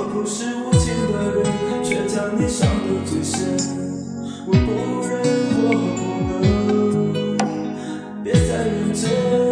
我不是无情的人却将你伤的最深。我不忍我不能别再认真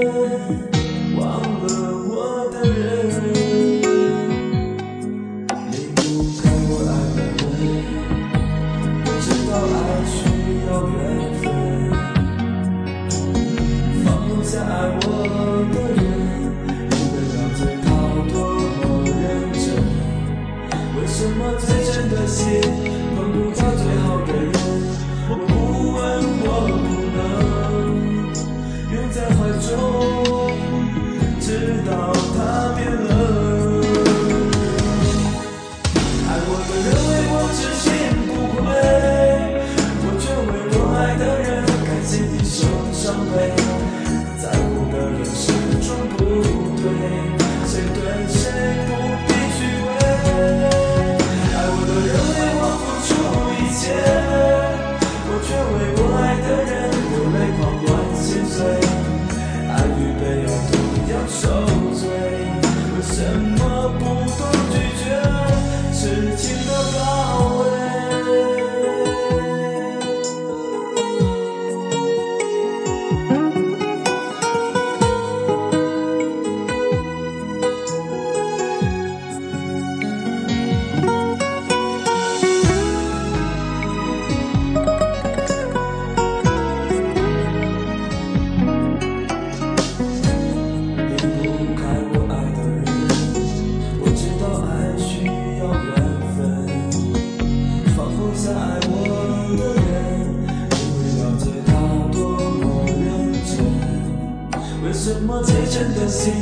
我最真的心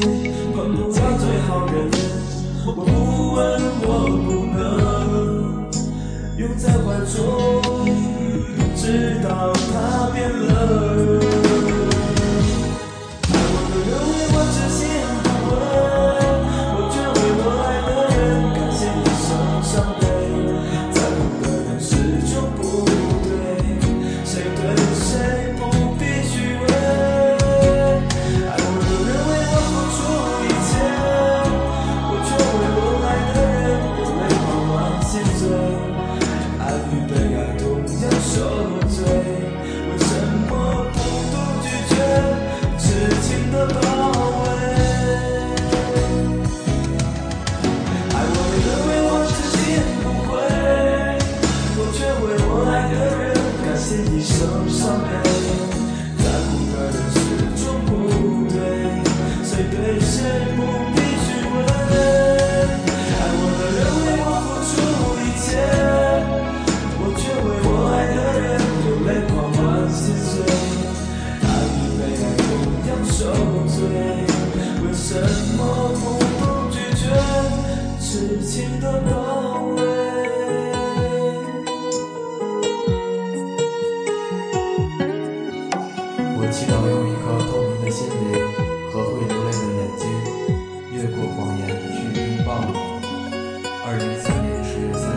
换不到最好人我不问我不能拥在怀中直到他变冷我仍为我痴心不悔我却为我爱的人甘心一生伤悲受罪为什么不懂拒绝痴情的包围爱我的人为我痴心不悔我却为我爱的人甘心一生伤悲在乎的人始终不对谁对谁不痴情的包围我祈祷用一颗透明的心灵和会流泪的眼睛越过谎言去拥抱。你二零一三年十月。三